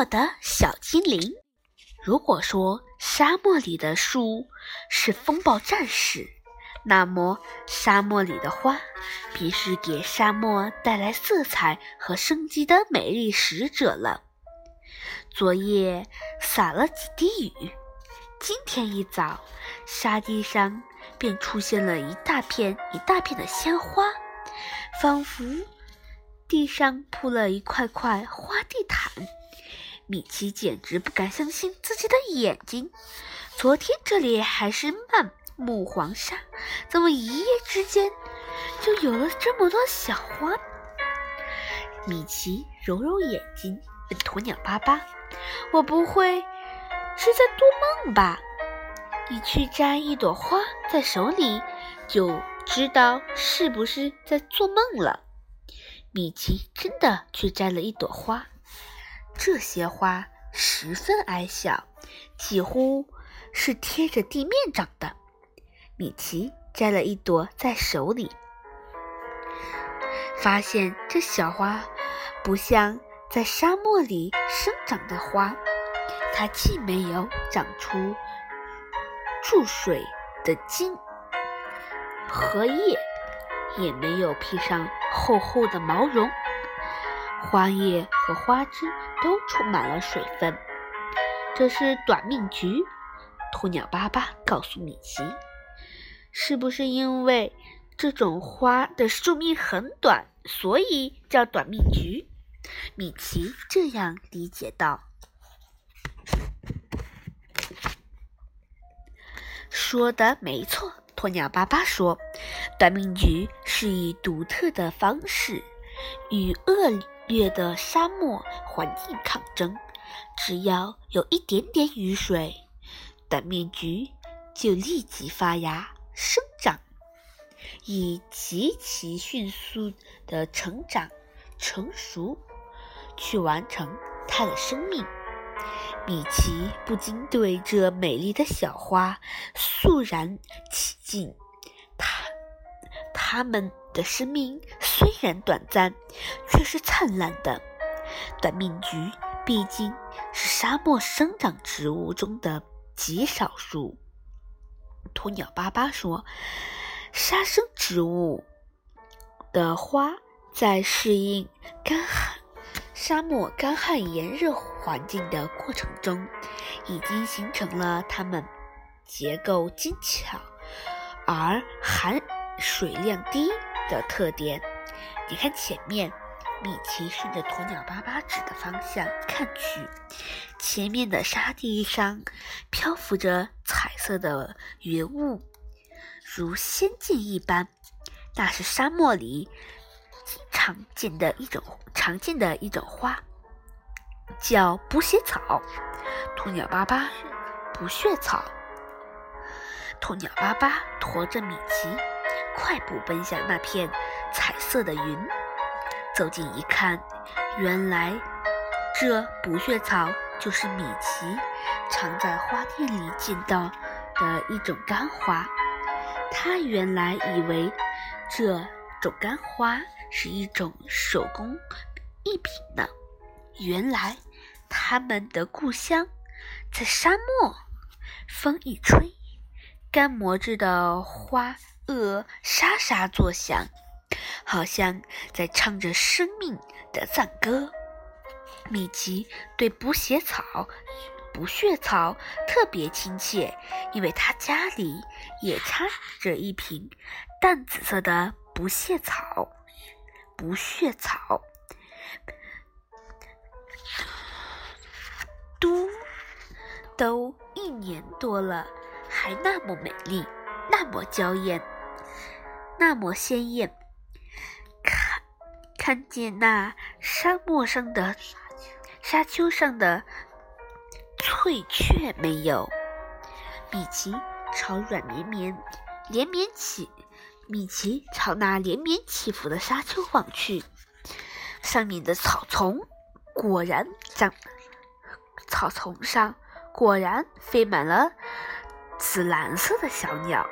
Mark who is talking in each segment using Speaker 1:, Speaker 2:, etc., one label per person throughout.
Speaker 1: 荒漠的小精灵。如果说沙漠里的树是风暴战士，那么沙漠里的花便是给沙漠带来色彩和生机的美丽使者了。昨夜洒了几滴雨，今天一早，沙地上便出现了一大片一大片的鲜花，仿佛地上铺了一块块花地毯。米奇简直不敢相信自己的眼睛。昨天这里还是漫木黄沙，怎么一夜之间就有了这么多小花？米奇揉揉眼睛，问鸵鸟巴巴：“我不会是在做梦吧？你去摘一朵花在手里，就知道是不是在做梦了。”米奇真的去摘了一朵花。这些花十分矮小，几乎是贴着地面长的。米奇摘了一朵在手里，发现这小花不像在沙漠里生长的花，它既没有长出注水的茎和叶，也没有披上厚厚的毛绒。花叶和花枝都充满了水分，这是短命菊。鸵鸟巴巴告诉米奇：“是不是因为这种花的寿命很短，所以叫短命菊？”米奇这样理解道：“说的没错。”鸵鸟巴巴说：“短命菊是以独特的方式与恶。”劣的沙漠环境抗争，只要有一点点雨水，短面菊就立即发芽生长，以极其迅速的成长成熟，去完成它的生命。米奇不禁对这美丽的小花肃然起敬，它，它们。的生命虽然短暂，却是灿烂的。短命菊毕竟是沙漠生长植物中的极少数。鸵鸟巴巴说：“沙生植物的花在适应干旱、沙漠干旱炎热环境的过程中，已经形成了它们结构精巧而含水量低。”的特点，你看前面，米奇顺着鸵鸟巴巴指的方向看去，前面的沙地上漂浮着彩色的云雾，如仙境一般。那是沙漠里经常见的一种常见的一种花，叫捕血草。鸵鸟巴巴，捕血草。鸵鸟巴巴驮着米奇。快步奔向那片彩色的云，走近一看，原来这捕血草就是米奇常在花店里见到的一种干花。他原来以为这种干花是一种手工艺品呢。原来他们的故乡在沙漠，风一吹，干磨制的花。鹅沙沙作响，好像在唱着生命的赞歌。米奇对捕血草、捕血草特别亲切，因为他家里也插着一瓶淡紫色的捕血草。捕血草都都一年多了，还那么美丽，那么娇艳。那么鲜艳，看看见那沙漠上的沙丘上的翠雀没有？米奇朝软绵绵、连绵起，米奇朝那连绵起伏的沙丘望去，上面的草丛果然长，草丛上果然飞满了紫蓝色的小鸟，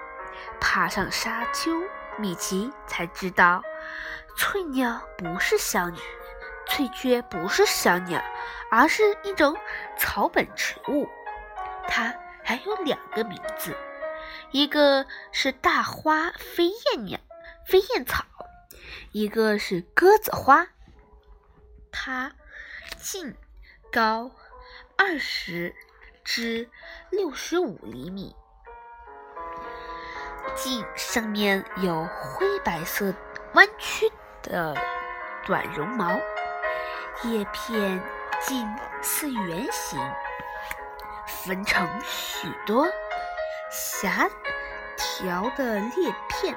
Speaker 1: 爬上沙丘。米奇才知道，翠鸟不是小鸟翠雀不是小鸟，而是一种草本植物。它还有两个名字，一个是大花飞燕鸟、飞燕草，一个是鸽子花。它茎高二十至六十五厘米，茎上面有灰白色弯曲的短绒毛，叶片近似圆形。分成许多狭条的裂片，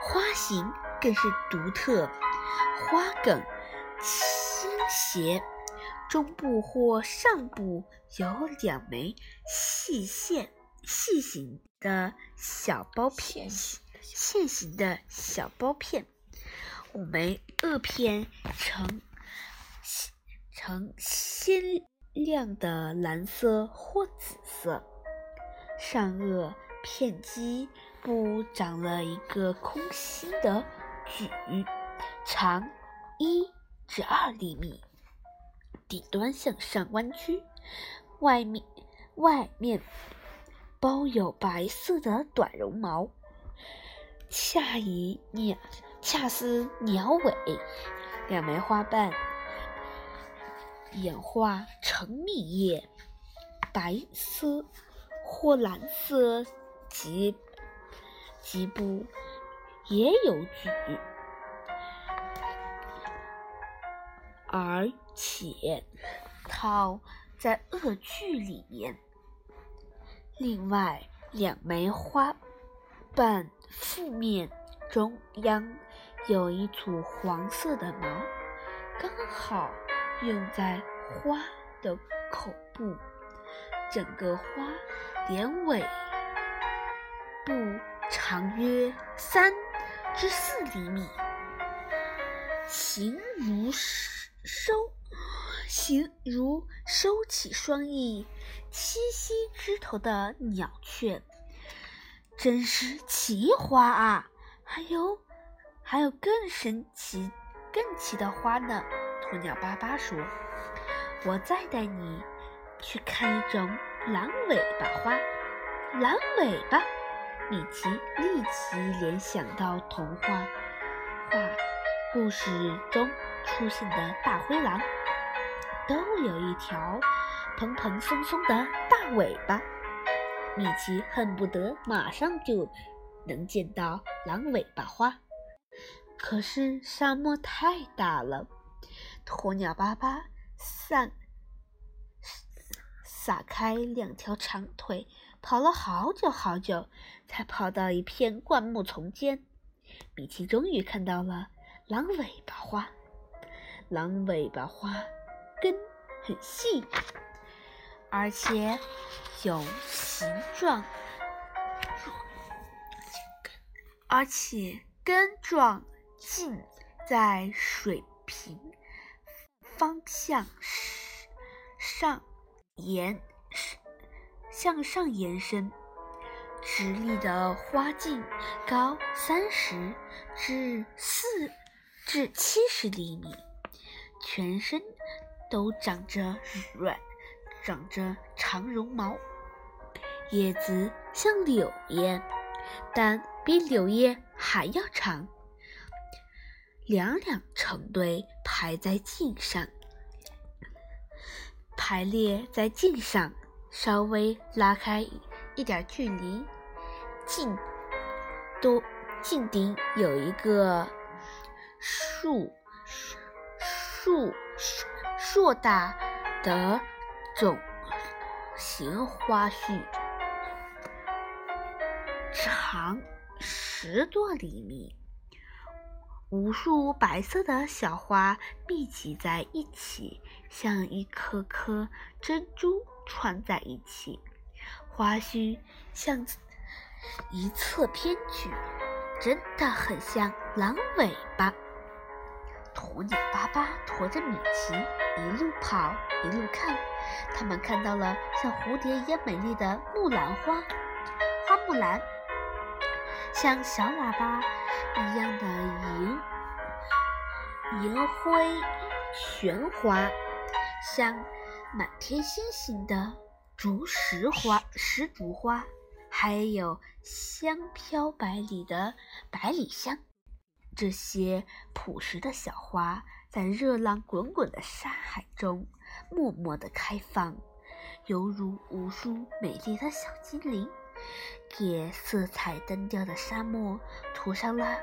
Speaker 1: 花形更是独特，花梗倾斜，中部或上部有两枚细线细形的小包片，线形的小包片，五枚萼片呈呈鲜。亮的蓝色或紫色，上颚片基部长了一个空心的矩，长一至二厘米，底端向上弯曲，外面外面包有白色的短绒毛，恰以鸟恰似鸟尾，两枚花瓣。演化成蜜叶，白色或蓝色及及部也有举，而且套在萼距里面。另外两枚花瓣腹面中央有一簇黄色的毛，刚好。用在花的口部，整个花连尾部长约三至四厘米，形如收形如收起双翼栖息枝头的鸟雀，真是奇花啊！还有还有更神奇、更奇的花呢。鸵鸟巴巴说：“我再带你去看一种蓝尾巴花。蓝尾巴，米奇立即联想到童话画故事中出现的大灰狼，都有一条蓬蓬松松的大尾巴。米奇恨不得马上就能见到狼尾巴花，可是沙漠太大了。”鸵鸟巴巴散撒开两条长腿，跑了好久好久，才跑到一片灌木丛间。米奇终于看到了狼尾巴花。狼尾巴花很细，而且有形状，而且根状茎在水平。方向上延向上延伸，直立的花茎高三十至四至七十厘米，全身都长着软长着长绒毛，叶子像柳叶，但比柳叶还要长。两两成对排在茎上，排列在茎上，稍微拉开一点距离，茎都茎顶有一个树树树硕大的种形花序，长十多厘米。无数白色的小花密集在一起，像一颗颗珍珠串在一起。花须向一侧偏曲，真的很像狼尾巴。鸵鸟巴巴驮着米奇一路跑一路看，他们看到了像蝴蝶一样美丽的木兰花，花木兰。像小喇叭一样的银银灰玄花，像满天星星的竹石花、石竹花，还有香飘百里的百里香。这些朴实的小花，在热浪滚滚的沙海中默默地开放，犹如无数美丽的小精灵。给色彩单调的沙漠涂上了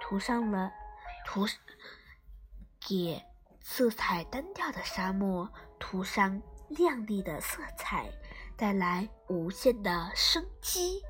Speaker 1: 涂上了涂，给色彩单调的沙漠涂上亮丽的色彩，带来无限的生机。